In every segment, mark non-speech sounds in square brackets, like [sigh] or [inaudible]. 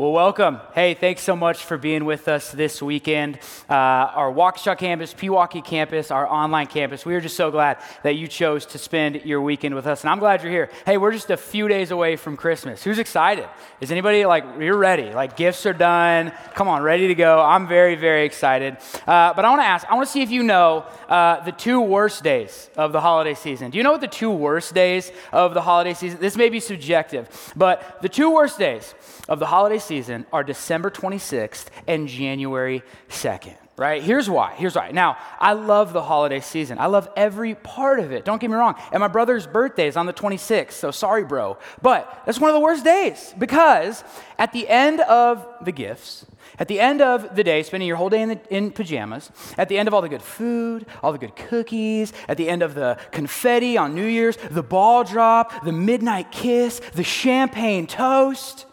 Well, welcome. Hey, thanks so much for being with us this weekend. Uh, our Waukesha campus, Pewaukee campus, our online campus. We are just so glad that you chose to spend your weekend with us, and I'm glad you're here. Hey, we're just a few days away from Christmas. Who's excited? Is anybody like you're ready? Like gifts are done. Come on, ready to go. I'm very, very excited. Uh, but I want to ask. I want to see if you know uh, the two worst days of the holiday season. Do you know what the two worst days of the holiday season? This may be subjective, but the two worst days of the holiday season are December 26th and January 2nd right? Here's why. Here's why. Now, I love the holiday season. I love every part of it. Don't get me wrong. And my brother's birthday is on the 26th, so sorry, bro. But that's one of the worst days because at the end of the gifts, at the end of the day, spending your whole day in, the, in pajamas, at the end of all the good food, all the good cookies, at the end of the confetti on New Year's, the ball drop, the midnight kiss, the champagne toast,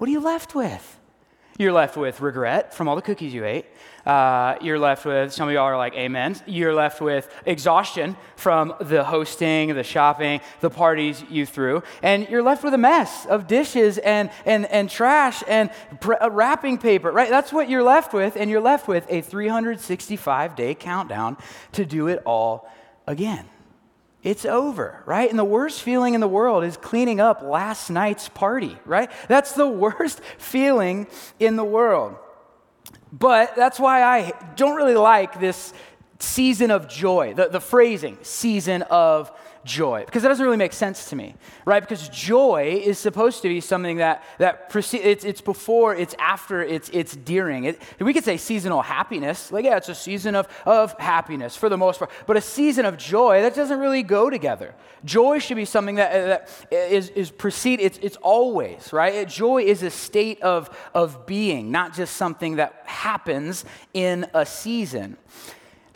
what are you left with? You're left with regret from all the cookies you ate. Uh, you're left with, some of y'all are like, amen. You're left with exhaustion from the hosting, the shopping, the parties you threw. And you're left with a mess of dishes and, and, and trash and uh, wrapping paper, right? That's what you're left with. And you're left with a 365 day countdown to do it all again it's over, right? And the worst feeling in the world is cleaning up last night's party, right? That's the [laughs] worst feeling in the world. But that's why I don't really like this season of joy, the, the phrasing, season of joy. Because that doesn't really make sense to me right? Because joy is supposed to be something that that precedes it's, it's before it's after it's it's during. It we could say seasonal happiness. Like yeah it's a season of of happiness for the most part. But a season of joy that doesn't really go together. Joy should be something that, uh, that is is precede it's it's always right? Joy is a state of of being not just something that happens in a season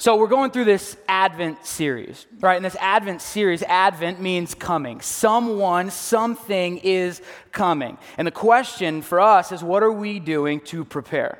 so, we're going through this Advent series, right? And this Advent series, Advent means coming. Someone, something is coming. And the question for us is what are we doing to prepare?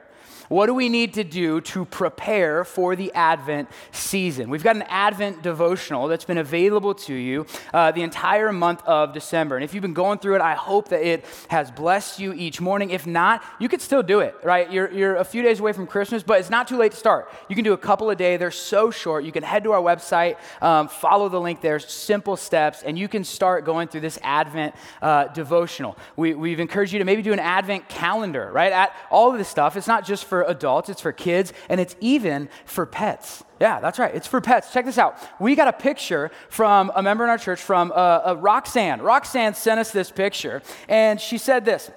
What do we need to do to prepare for the Advent season? We've got an Advent devotional that's been available to you uh, the entire month of December. And if you've been going through it, I hope that it has blessed you each morning. If not, you could still do it, right? You're, you're a few days away from Christmas, but it's not too late to start. You can do a couple a day. They're so short. You can head to our website, um, follow the link there, simple steps, and you can start going through this Advent uh, devotional. We, we've encouraged you to maybe do an Advent calendar, right? At all of this stuff. It's not just for adults, it's for kids, and it's even for pets. Yeah, that's right. It's for pets. Check this out. We got a picture from a member in our church from uh, uh, Roxanne. Roxanne sent us this picture, and she said this.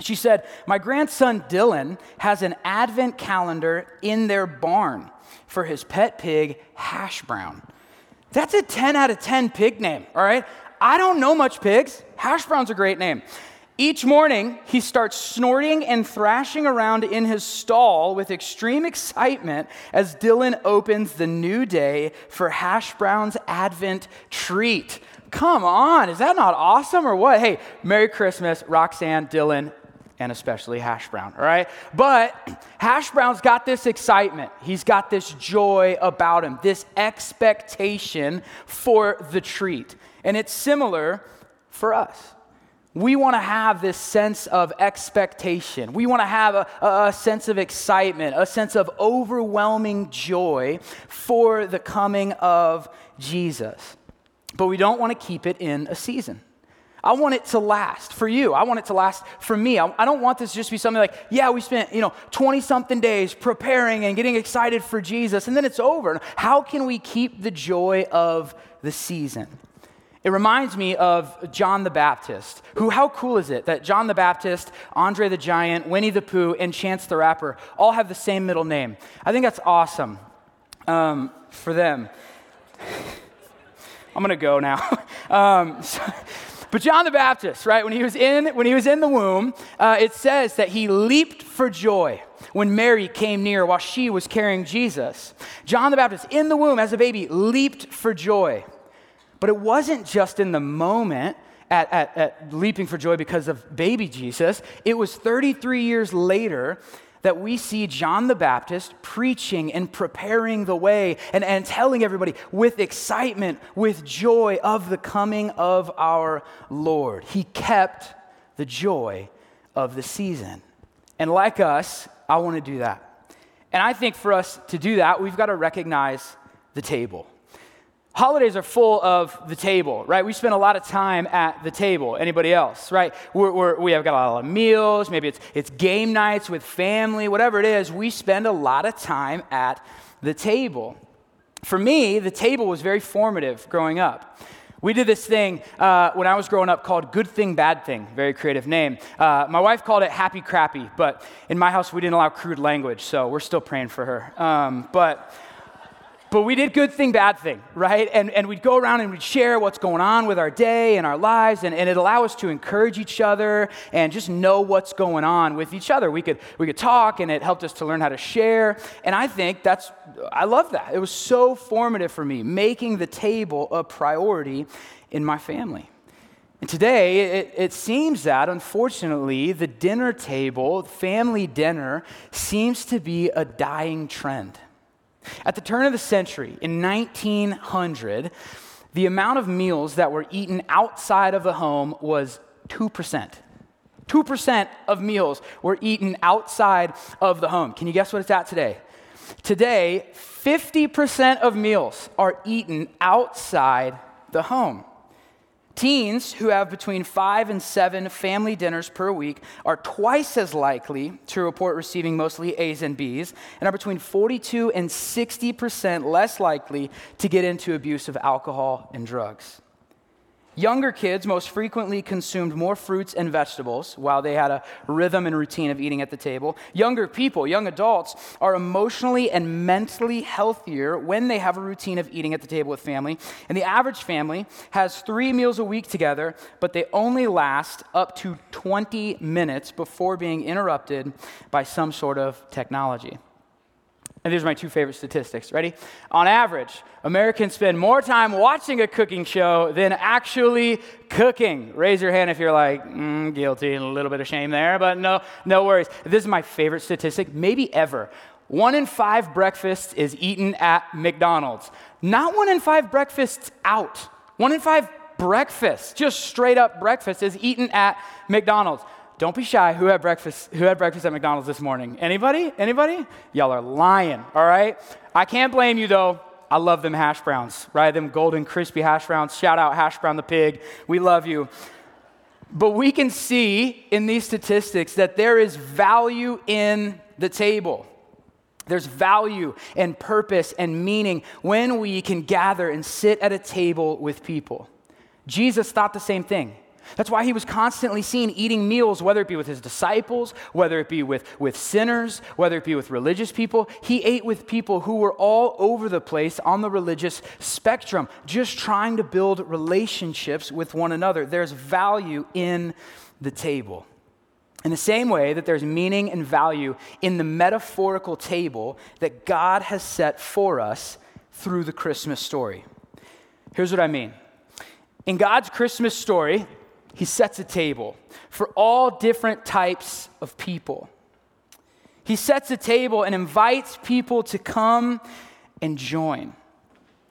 She said, My grandson Dylan has an advent calendar in their barn for his pet pig, Hash Brown. That's a 10 out of 10 pig name, all right? I don't know much pigs. Hash Brown's a great name. Each morning, he starts snorting and thrashing around in his stall with extreme excitement as Dylan opens the new day for Hash Brown's Advent treat. Come on, is that not awesome or what? Hey, Merry Christmas, Roxanne, Dylan, and especially Hash Brown, all right? But [clears throat] Hash Brown's got this excitement. He's got this joy about him, this expectation for the treat. And it's similar for us we want to have this sense of expectation. We want to have a, a, sense of excitement, a sense of overwhelming joy for the coming of Jesus. But we don't want to keep it in a season. I want it to last for you. I want it to last for me. I, I don't want this to just be something like, yeah, we spent, you know, 20 something days preparing and getting excited for Jesus, and then it's over. How can we keep the joy of the season? It reminds me of John the Baptist, who, how cool is it that John the Baptist, Andre the Giant, Winnie the Pooh, and Chance the Rapper all have the same middle name? I think that's awesome um, for them. [laughs] I'm to go now. [laughs] um, so, but John the Baptist, right, when he was in, when he was in the womb, uh, it says that he leaped for joy when Mary came near while she was carrying Jesus. John the Baptist, in the womb as a baby, leaped for joy. But it wasn't just in the moment at, at, at, leaping for joy because of baby Jesus. It was 33 years later that we see John the Baptist preaching and preparing the way and, and telling everybody with excitement, with joy of the coming of our Lord. He kept the joy of the season. And like us, I want to do that. And I think for us to do that, we've got to recognize the table. Holidays are full of the table, right? We spend a lot of time at the table. Anybody else, right? We're, we're, we have got a lot of meals. Maybe it's, it's game nights with family, whatever it is. We spend a lot of time at the table. For me, the table was very formative growing up. We did this thing uh, when I was growing up called Good Thing, Bad Thing. Very creative name. Uh, my wife called it Happy Crappy, but in my house we didn't allow crude language, so we're still praying for her. Um, but but we did good thing, bad thing, right? And, and we'd go around and we'd share what's going on with our day and our lives, and, and it'd allow us to encourage each other and just know what's going on with each other. We could, we could talk, and it helped us to learn how to share. And I think that's, I love that. It was so formative for me, making the table a priority in my family. And today, it, it, seems that unfortunately, the dinner table, family dinner, seems to be a dying trend. At the turn of the century, in 1900, the amount of meals that were eaten outside of the home was 2%. 2% of meals were eaten outside of the home. Can you guess what it's at today? Today, 50% of meals are eaten outside the home. Teens who have between five and seven family dinners per week are twice as likely to report receiving mostly A's and B's, and are between 42 and 60% less likely to get into abuse of alcohol and drugs. Younger kids most frequently consumed more fruits and vegetables while they had a rhythm and routine of eating at the table. Younger people, young adults, are emotionally and mentally healthier when they have a routine of eating at the table with family. And the average family has three meals a week together, but they only last up to 20 minutes before being interrupted by some sort of technology. And these are my two favorite statistics. Ready? On average, Americans spend more time watching a cooking show than actually cooking. Raise your hand if you're like, mm, guilty, and a little bit of shame there, but no, no worries. This is my favorite statistic, maybe ever. One in five breakfasts is eaten at McDonald's. Not one in five breakfasts out. One in five breakfasts, just straight up breakfast, is eaten at McDonald's. Don't be shy. Who had breakfast? Who had breakfast at McDonald's this morning? Anybody? Anybody? Y'all are lying. All right. I can't blame you though. I love them hash browns, right? Them golden crispy hash browns. Shout out Hash Brown the pig. We love you. But we can see in these statistics that there is value in the table. There's value and purpose and meaning when we can gather and sit at a table with people. Jesus thought the same thing. That's why he was constantly seen eating meals, whether it be with his disciples, whether it be with, with sinners, whether it be with religious people. He ate with people who were all over the place on the religious spectrum, just trying to build relationships with one another. There's value in the table. In the same way that there's meaning and value in the metaphorical table that God has set for us through the Christmas story. Here's what I mean. In God's Christmas story, he sets a table for all different types of people. He sets a table and invites people to come and join.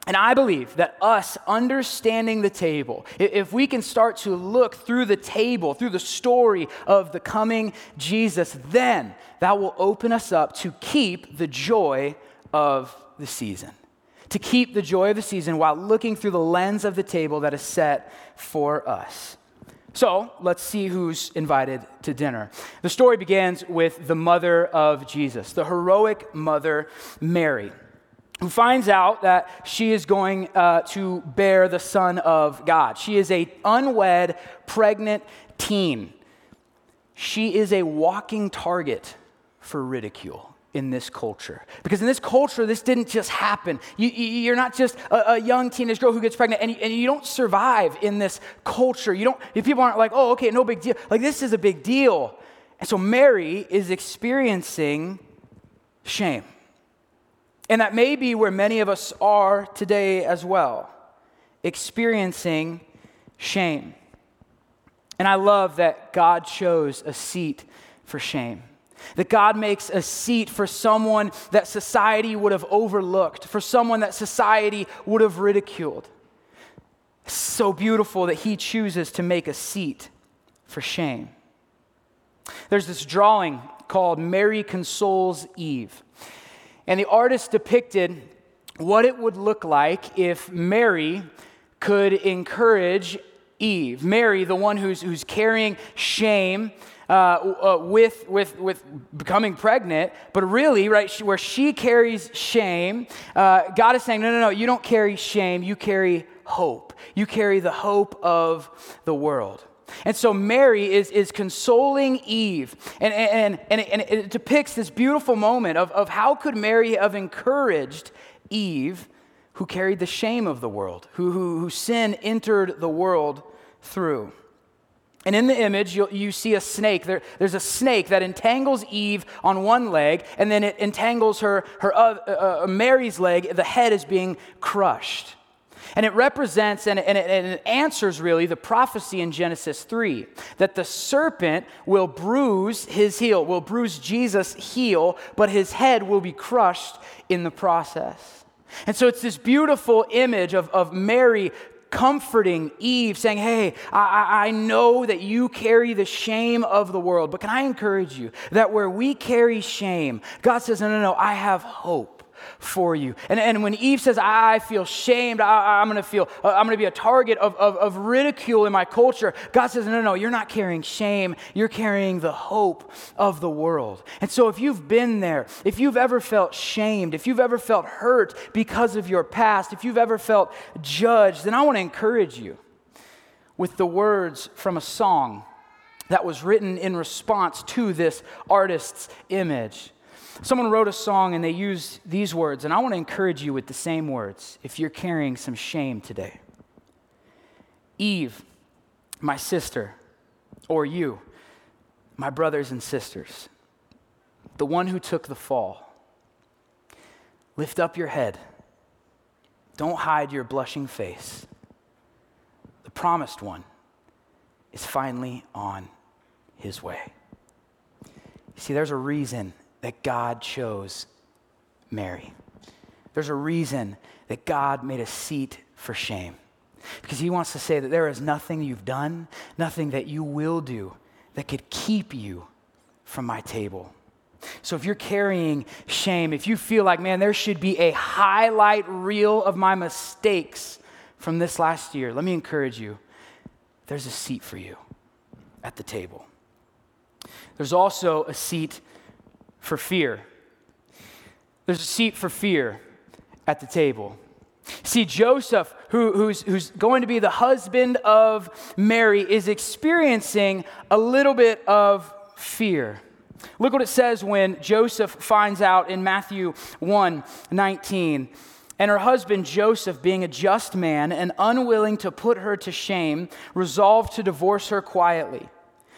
And I believe that us understanding the table, if we can start to look through the table, through the story of the coming Jesus, then that will open us up to keep the joy of the season. To keep the joy of the season while looking through the lens of the table that is set for us. So let's see who's invited to dinner. The story begins with the mother of Jesus, the heroic mother, Mary, who finds out that she is going uh, to bear the Son of God. She is a unwed, pregnant teen. She is a walking target for ridicule in this culture. Because in this culture, this didn't just happen. You, are not just a, a, young teenage girl who gets pregnant and you, and you don't survive in this culture. You don't, if people aren't like, oh, okay, no big deal. Like, this is a big deal. And so Mary is experiencing shame. And that may be where many of us are today as well, experiencing shame. And I love that God chose a seat for shame. That God makes a seat for someone that society would have overlooked, for someone that society would have ridiculed. so beautiful that He chooses to make a seat for shame. There's this drawing called Mary Consoles Eve. And the artist depicted what it would look like if Mary could encourage Eve. Mary, the one who's, who's carrying shame uh, uh, with, with, with becoming pregnant, but really, right, where she carries shame, uh, God is saying, no, no, no, you don't carry shame, you carry hope. You carry the hope of the world. And so Mary is, is consoling Eve. And, and, and, and it depicts this beautiful moment of, of how could Mary have encouraged Eve, who carried the shame of the world, who, who, who sin entered the world through. And in the image, you see a snake. There, there's a snake that entangles Eve on one leg, and then it entangles her, her uh, uh, uh, Mary's leg. The head is being crushed. And it represents and, and, it, and it answers really the prophecy in Genesis 3 that the serpent will bruise his heel, will bruise Jesus' heel, but his head will be crushed in the process. And so it's this beautiful image of, of Mary comforting Eve, saying, Hey, I, I know that you carry the shame of the world, but can I encourage you that where we carry shame, God says, No, no, no, I have hope for you. And, and when Eve says, I feel shamed, I, am going to feel, uh, I'm going to be a target of, of, of ridicule in my culture, God says, no, no, no, you're not carrying shame. You're carrying the hope of the world. And so if you've been there, if you've ever felt shamed, if you've ever felt hurt because of your past, if you've ever felt judged, then I want to encourage you with the words from a song that was written in response to this artist's image. Someone wrote a song and they used these words, and I want to encourage you with the same words if you're carrying some shame today. Eve, my sister, or you, my brothers and sisters, the one who took the fall, lift up your head. Don't hide your blushing face. The promised one is finally on his way. See, there's a reason that God chose Mary. There's a reason that God made a seat for shame. Because he wants to say that there is nothing you've done, nothing that you will do that could keep you from my table. So if you're carrying shame, if you feel like, man, there should be a highlight reel of my mistakes from this last year, let me encourage you there's a seat for you at the table. There's also a seat for fear. There's a seat for fear at the table. See, Joseph, who, who's, who's going to be the husband of Mary, is experiencing a little bit of fear. Look what it says when Joseph finds out in Matthew 1 19. And her husband Joseph, being a just man and unwilling to put her to shame, resolved to divorce her quietly.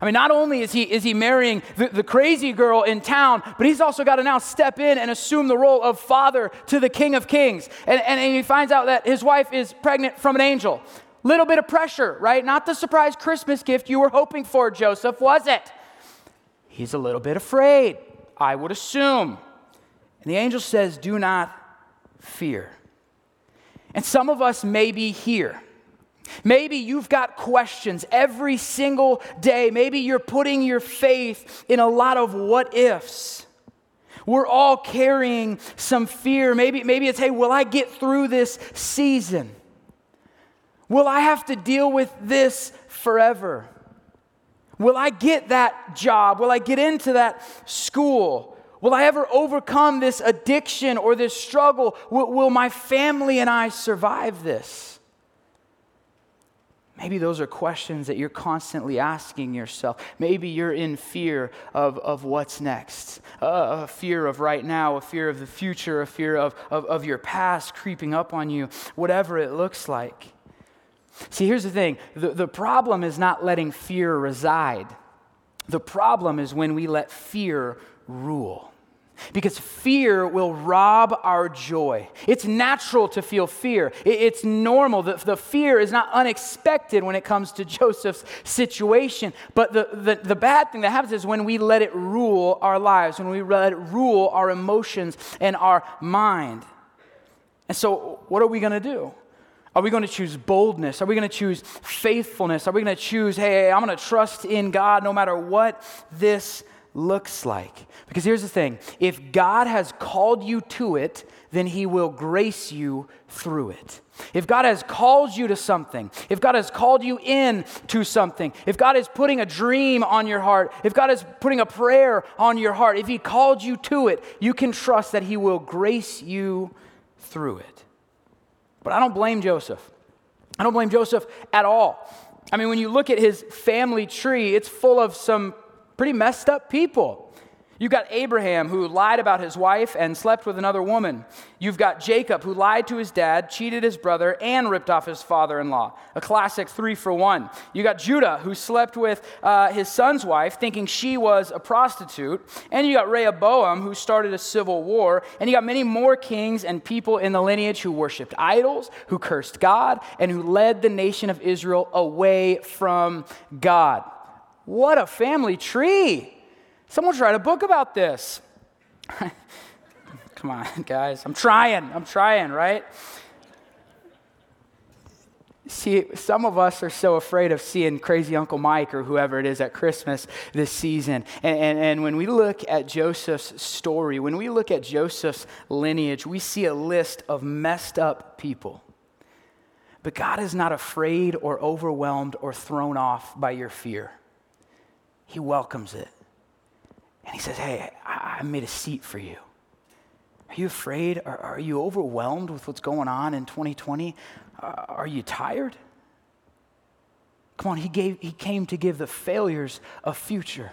I mean, not only is he, is he marrying the, the crazy girl in town, but he's also got to now step in and assume the role of father to the King of Kings. And, and, and he finds out that his wife is pregnant from an angel. Little bit of pressure, right? Not the surprise Christmas gift you were hoping for, Joseph, was it? He's a little bit afraid, I would assume. And the angel says, Do not fear. And some of us may be here Maybe you've got questions every single day. Maybe you're putting your faith in a lot of what ifs. We're all carrying some fear. Maybe, maybe it's, hey, will I get through this season? Will I have to deal with this forever? Will I get that job? Will I get into that school? Will I ever overcome this addiction or this struggle? Will, will my family and I survive this? Maybe those are questions that you're constantly asking yourself. Maybe you're in fear of, of what's next, uh, a fear of right now, a fear of the future, a fear of, of, of your past creeping up on you, whatever it looks like. See, here's the thing the, the problem is not letting fear reside, the problem is when we let fear rule. Because fear will rob our joy. It's natural to feel fear, it's normal. The, the fear is not unexpected when it comes to [laughs] Joseph's situation. But the, the, the bad thing that happens is when we let it rule our lives, when we let it rule our emotions and our mind. And so, what are we going to do? Are we going to choose boldness? Are we going to choose faithfulness? Are we going to choose, hey, I'm going to trust in God no matter what this looks like. Because here's the thing if God has called you to it, then He will grace you through it. If God has called you to something, if God has called you in to something, if God is putting a dream on your heart, if God is putting a prayer on your heart, if He called you to it, you can trust that He will grace you through it. But I don't blame Joseph. I don't blame Joseph at all. I mean, when you look at his family tree, it's full of some pretty messed up people. You've got Abraham who lied about his wife and slept with another woman. You've got Jacob who lied to his dad, cheated his brother, and ripped off his father in law. A classic three for one. You got Judah who slept with uh, his son's wife, thinking she was a prostitute. And you got Rehoboam who started a civil war. And you got many more kings and people in the lineage who worshiped idols, who cursed God, and who led the nation of Israel away from God. What a family tree! Someone should write a book about this. [laughs] Come on, guys. I'm trying. I'm trying, right? See, some of us are so afraid of seeing crazy Uncle Mike or whoever it is at Christmas this season. And, and, and, when we look at Joseph's story, when we look at Joseph's lineage, we see a list of messed up people. But God is not afraid or overwhelmed or thrown off by your fear. He welcomes it. And he says, Hey, I, made a seat for you. Are you afraid? Are, are you overwhelmed with what's going on in 2020? Uh, are you tired? Come on, he, gave, he came to give the failures a future.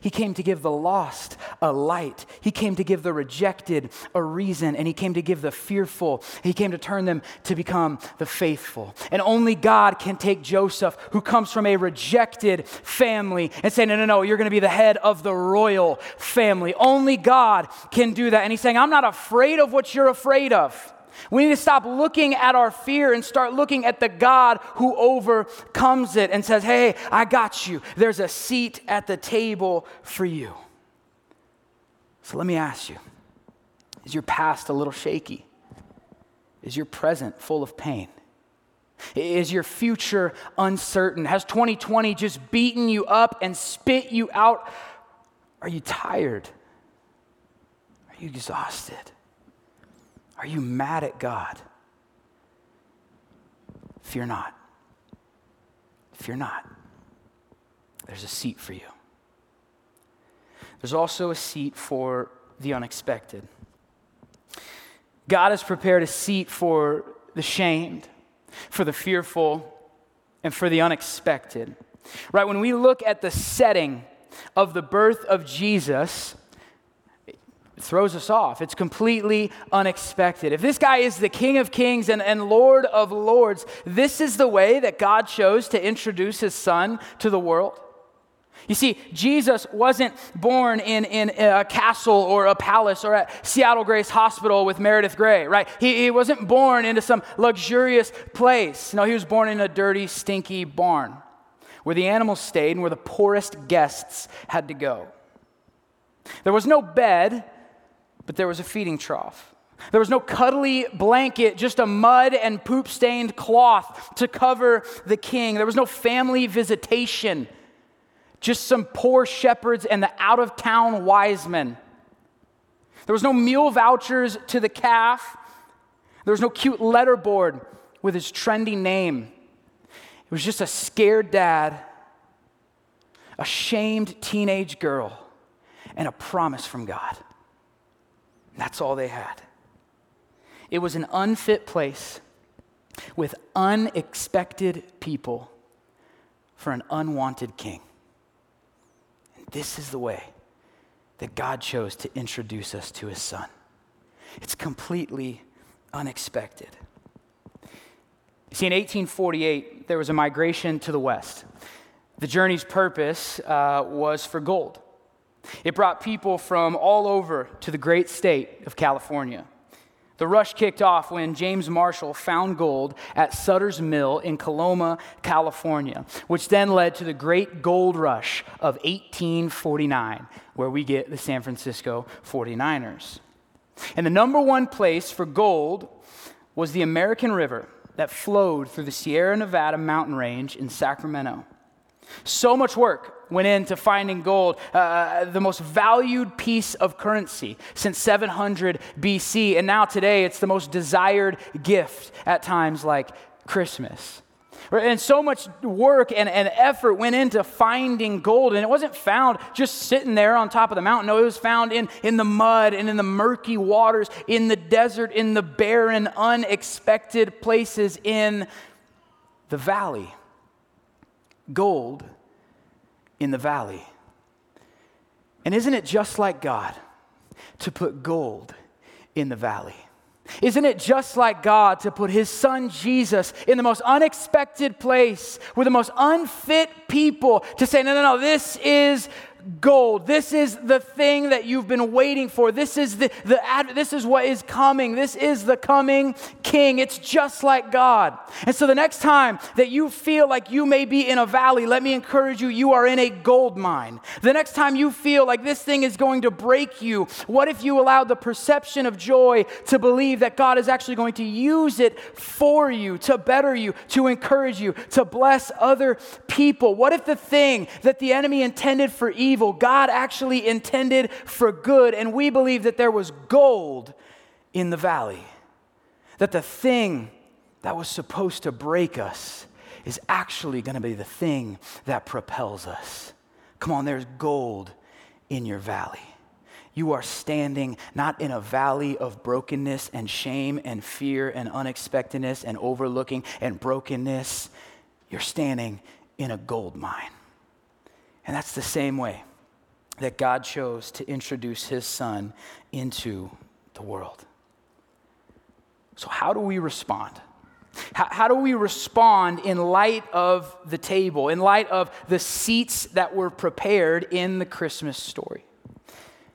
He came to give the lost a light. He came to give the rejected a reason, and He came to give the fearful. He came to turn them to become the faithful. And only God can take Joseph, who comes from a rejected family, and say, No, no, no, you're going to be the head of the royal family. Only God can do that. And He's saying, I'm not afraid of what you're afraid of. We need to stop looking at our fear and start looking at the God who overcomes it and says, Hey, I got you. There's a seat at the table for you. So let me ask you Is your past a little shaky? Is your present full of pain? Is your future uncertain? Has 2020 just beaten you up and spit you out? Are you tired? Are you exhausted? Are you mad at God? Fear not. Fear not. There's a seat for you. There's also a seat for the unexpected. God has prepared a seat for the shamed, for the fearful, and for the unexpected. Right? When we look at the setting of the birth of Jesus, throws us off. It's completely unexpected. If this guy is the King of Kings and, and Lord of Lords, this is the way that God chose to introduce his son to the world. You see, Jesus wasn't born in, in a castle or a palace or at Seattle Grace Hospital with Meredith Grey, right? He, he wasn't born into some luxurious place. No, he was born in a dirty, stinky barn where the animals stayed and where the poorest guests had to go. There was no bed, but there was a feeding trough. There was no cuddly blanket, just a mud and poop stained cloth to cover the king. There was no family visitation, just some poor shepherds and the out of town wise men. There was no meal vouchers to the calf. There was no cute letterboard with his trendy name. It was just a scared dad, a shamed teenage girl, and a promise from God. That's all they had. It was an unfit place with unexpected people for an unwanted king. And this is the way that God chose to introduce us to his son. It's completely unexpected. You see, in 1848, there was a migration to the west. The journey's purpose uh, was for gold. It brought people from all over to the great state of California. The rush kicked off when James Marshall found gold at Sutter's Mill in Coloma, California, which then led to the great gold rush of 1849, where we get the San Francisco 49ers. And the number one place for gold was the American River that flowed through the Sierra Nevada mountain range in Sacramento. So much work went into finding gold, uh, the most valued piece of currency since 700 BC. And now today, it's the most desired gift at times like Christmas. And so much work and, and effort went into finding gold. And it wasn't found just sitting there on top of the mountain. No, it was found in, in the mud and in the murky waters, in the desert, in the barren, unexpected places in the valley gold in the valley. And isn't it just like God to put gold in the valley? Isn't it just like God to put his son Jesus in the most unexpected place with the most unfit people to say, no, no, no, this is gold. This is the thing that you've been waiting for. This is the, the this is what is coming. This is the coming king. It's just like God. And so the next time that you feel like you may be in a valley, let me encourage you, you are in a gold mine. The next time you feel like this thing is going to break you, what if you allowed the perception of joy to believe that God is actually going to use it for you, to better you, to encourage you, to bless other people? What if the thing that the enemy intended for evil evil, God actually intended for good. And we believe that there was gold in the valley. That the thing that was supposed to break us is actually going to be the thing that propels us. Come on, there's gold in your valley. You are standing not in a valley of brokenness and shame and fear and unexpectedness and overlooking and brokenness. You're standing in a gold mine. And that's the same way that God chose to introduce his son into the world. So, how do we respond? How, how, do we respond in light of the table, in light of the seats that were prepared in the Christmas story?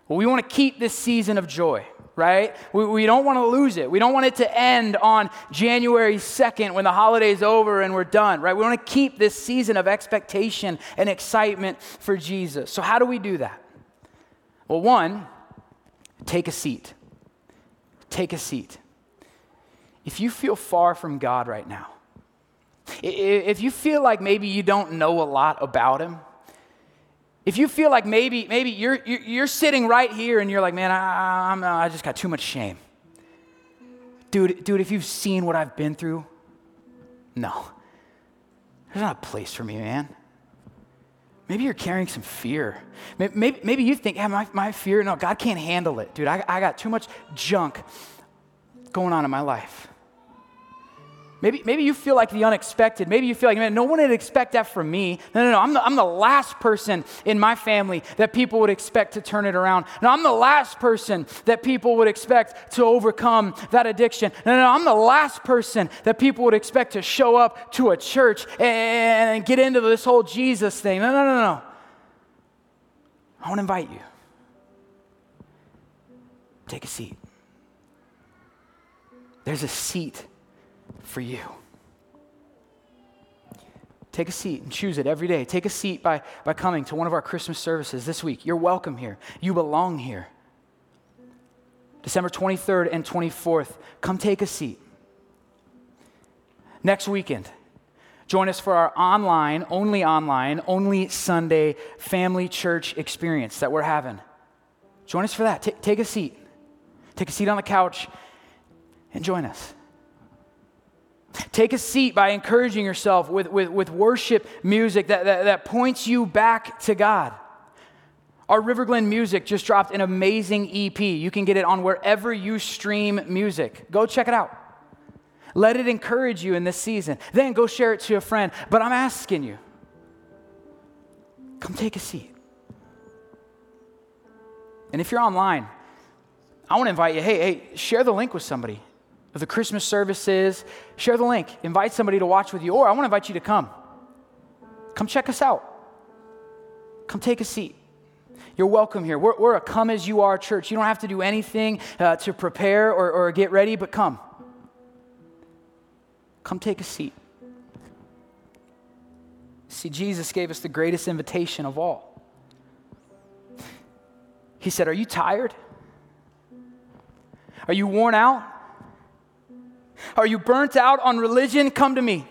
Well, we want to keep this season of joy right? We, we don't want to lose it. We don't want it to end on January 2nd when the holiday's over and we're done, right? We want to keep this season of expectation and excitement for Jesus. So, how do we do that? Well, one, take a seat. Take a seat. If you feel far from God right now, if you feel like maybe you don't know a lot about Him, if you feel like maybe, maybe you're, you're sitting right here and you're like, man, I, I'm, uh, I just got too much shame. Dude, dude, if you've seen what I've been through, no. There's not a place for me, man. Maybe you're carrying some fear. Maybe, maybe you think, yeah, my, my fear, no, God can't handle it. Dude, I, I got too much junk going on in my life. Maybe, maybe you feel like the unexpected. Maybe you feel like, man, no one would expect that from me. No, no, no. I'm the, I'm the last person in my family that people would expect to turn it around. No, I'm the last person that people would expect to overcome that addiction. No, no, no. I'm the last person that people would expect to show up to a church and, and get into this whole Jesus thing. No, no, no, no. I want to invite you. Take a seat. There's a seat for you. Take a seat and choose it every day. Take a seat by, by coming to one of our Christmas services this week. You're welcome here. You belong here. December 23rd and 24th, come take a seat. Next weekend, join us for our online, only online, only Sunday family church experience that we're having. Join us for that. T- take a seat. Take a seat on the couch and join us. Take a seat by encouraging yourself with, with, with worship music that, that, that points you back to God. Our River Glen Music just dropped an amazing EP. You can get it on wherever you stream music. Go check it out. Let it encourage you in this season. Then go share it to a friend. But I'm asking you come take a seat. And if you're online, I want to invite you hey, hey, share the link with somebody the Christmas services, share the link, invite somebody to watch with you, or I want to invite you to come. Come check us out. Come take a seat. You're welcome here. We're, we're a come as you are church. You don't have to do anything uh, to prepare or, or get ready, but come. Come take a seat. See, Jesus gave us the greatest invitation of all. He said, Are you tired? Are you worn out? Are you burnt out on religion? Come to me.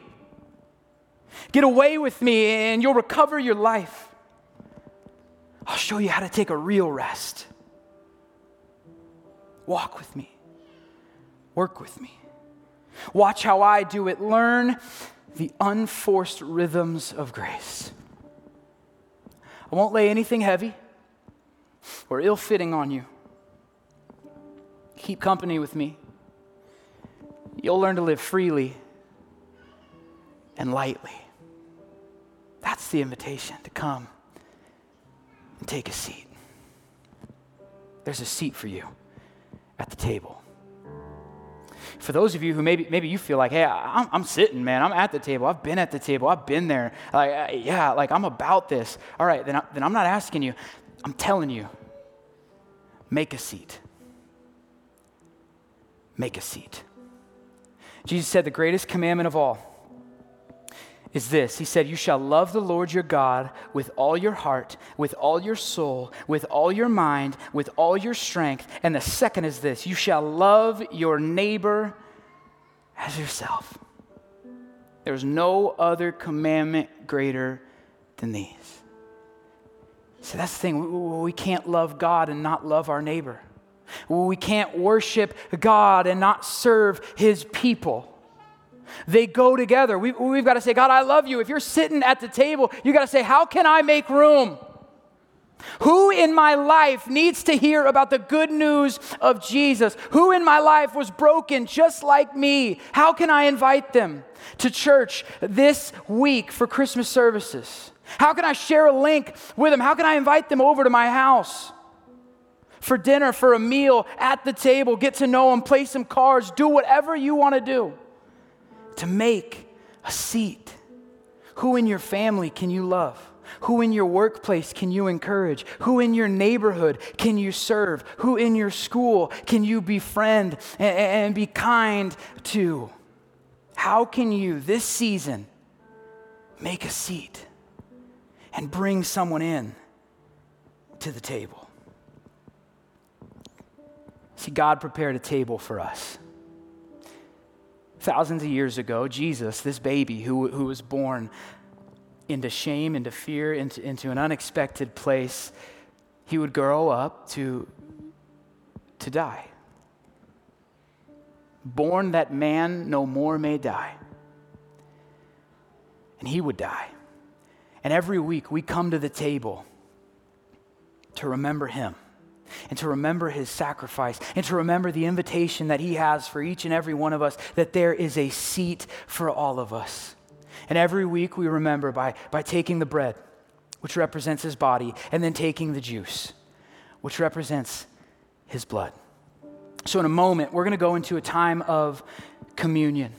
Get away with me and you'll recover your life. I'll show you how to take a real rest. Walk with me. Work with me. Watch how I do it. Learn the unforced rhythms of grace. I won't lay anything heavy or ill fitting on you. Keep company with me. You'll learn to live freely and lightly. That's the invitation to come and take a seat. There's a seat for you at the table. For those of you who maybe, maybe you feel like, hey, I'm, I'm sitting, man, I'm at the table, I've been at the table, I've been there, like, uh, yeah, like I'm about this. All right, then, I, then I'm not asking you, I'm telling you, make a seat. Make a seat. Jesus said the greatest commandment of all is this He said, You shall love the Lord your God with all your heart, with all your soul, with all your mind, with all your strength. And the second is this You shall love your neighbor as yourself. There's no other commandment greater than these. So that's the thing. We can't love God and not love our neighbor. We can't worship God and not serve his people. They go together. We, we've got to say, God, I love you. If you're sitting at the table, you got to say, How can I make room? Who in my life needs to hear about the good news of Jesus? Who in my life was broken just like me? How can I invite them to church this week for Christmas services? How can I share a link with them? How can I invite them over to my house? For dinner, for a meal, at the table, get to know them, play some cards, do whatever you want to do to make a seat. Who in your family can you love? Who in your workplace can you encourage? Who in your neighborhood can you serve? Who in your school can you befriend and, and be kind to? How can you this season make a seat and bring someone in to the table? See, God prepared a table for us thousands of years ago, Jesus, this baby who, who was born into shame, into fear, into, into an unexpected place, he would grow up to, to die. Born that man no more may die. And he would die. And every week we come to the table to remember him and to remember his sacrifice and to remember the invitation that he has for each and every one of us that there is a seat for all of us. And every week we remember by, by taking the bread, which represents his body, and then taking the juice, which represents his blood. So, in a moment, we're going to go into a time of communion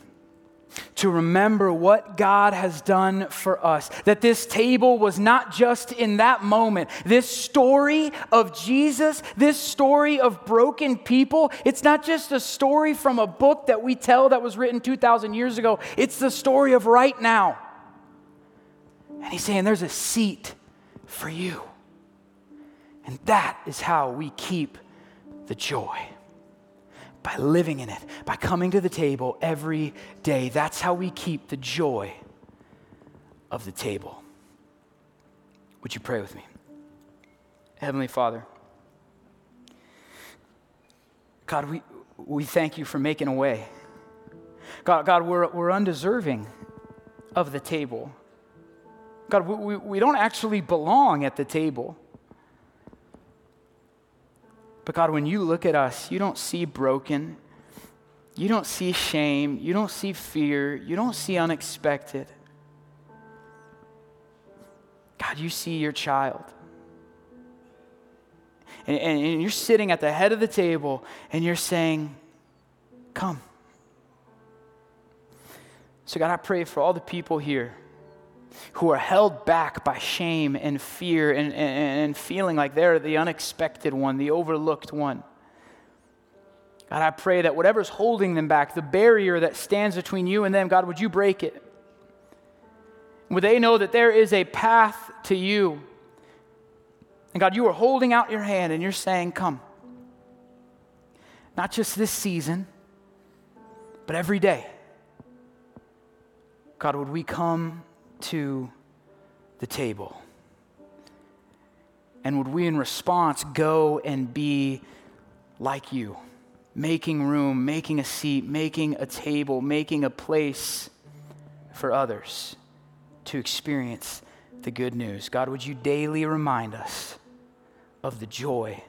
to remember what God has done for us. That this table was not just in that moment. This story of Jesus, this story of broken people, it's not just a story from a book that we tell that was written 2,000 years ago. It's the story of right now. And he's saying there's a seat for you. And that is how we keep the joy by living in it, by coming to the table every day. That's how we keep the joy of the table. Would you pray with me? Heavenly Father, God, we, we thank you for making a way. God, God we're, we're undeserving of the table. God, we, we, we don't actually belong at the table. But God, when you look at us, you don't see broken. You don't see shame. You don't see fear. You don't see unexpected. God, you see your child. And, and, and, you're sitting at the head of the table and you're saying, Come. So, God, I pray for all the people here who are held back by shame and fear and, and, and feeling like they're the unexpected one, the overlooked one. God, I pray that whatever's holding them back, the barrier that stands between you and them, God, would you break it? Would they know that there is a path to you? And God, you are holding out your hand and you're saying, Come. Not just this season, but every day. God, would we come to the table? And would we, in response, go and be like you, making room, making a seat, making a table, making a place for others to experience the good news? God, would you daily remind us of the joy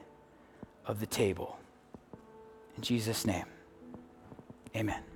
of the table? In Jesus' name, amen.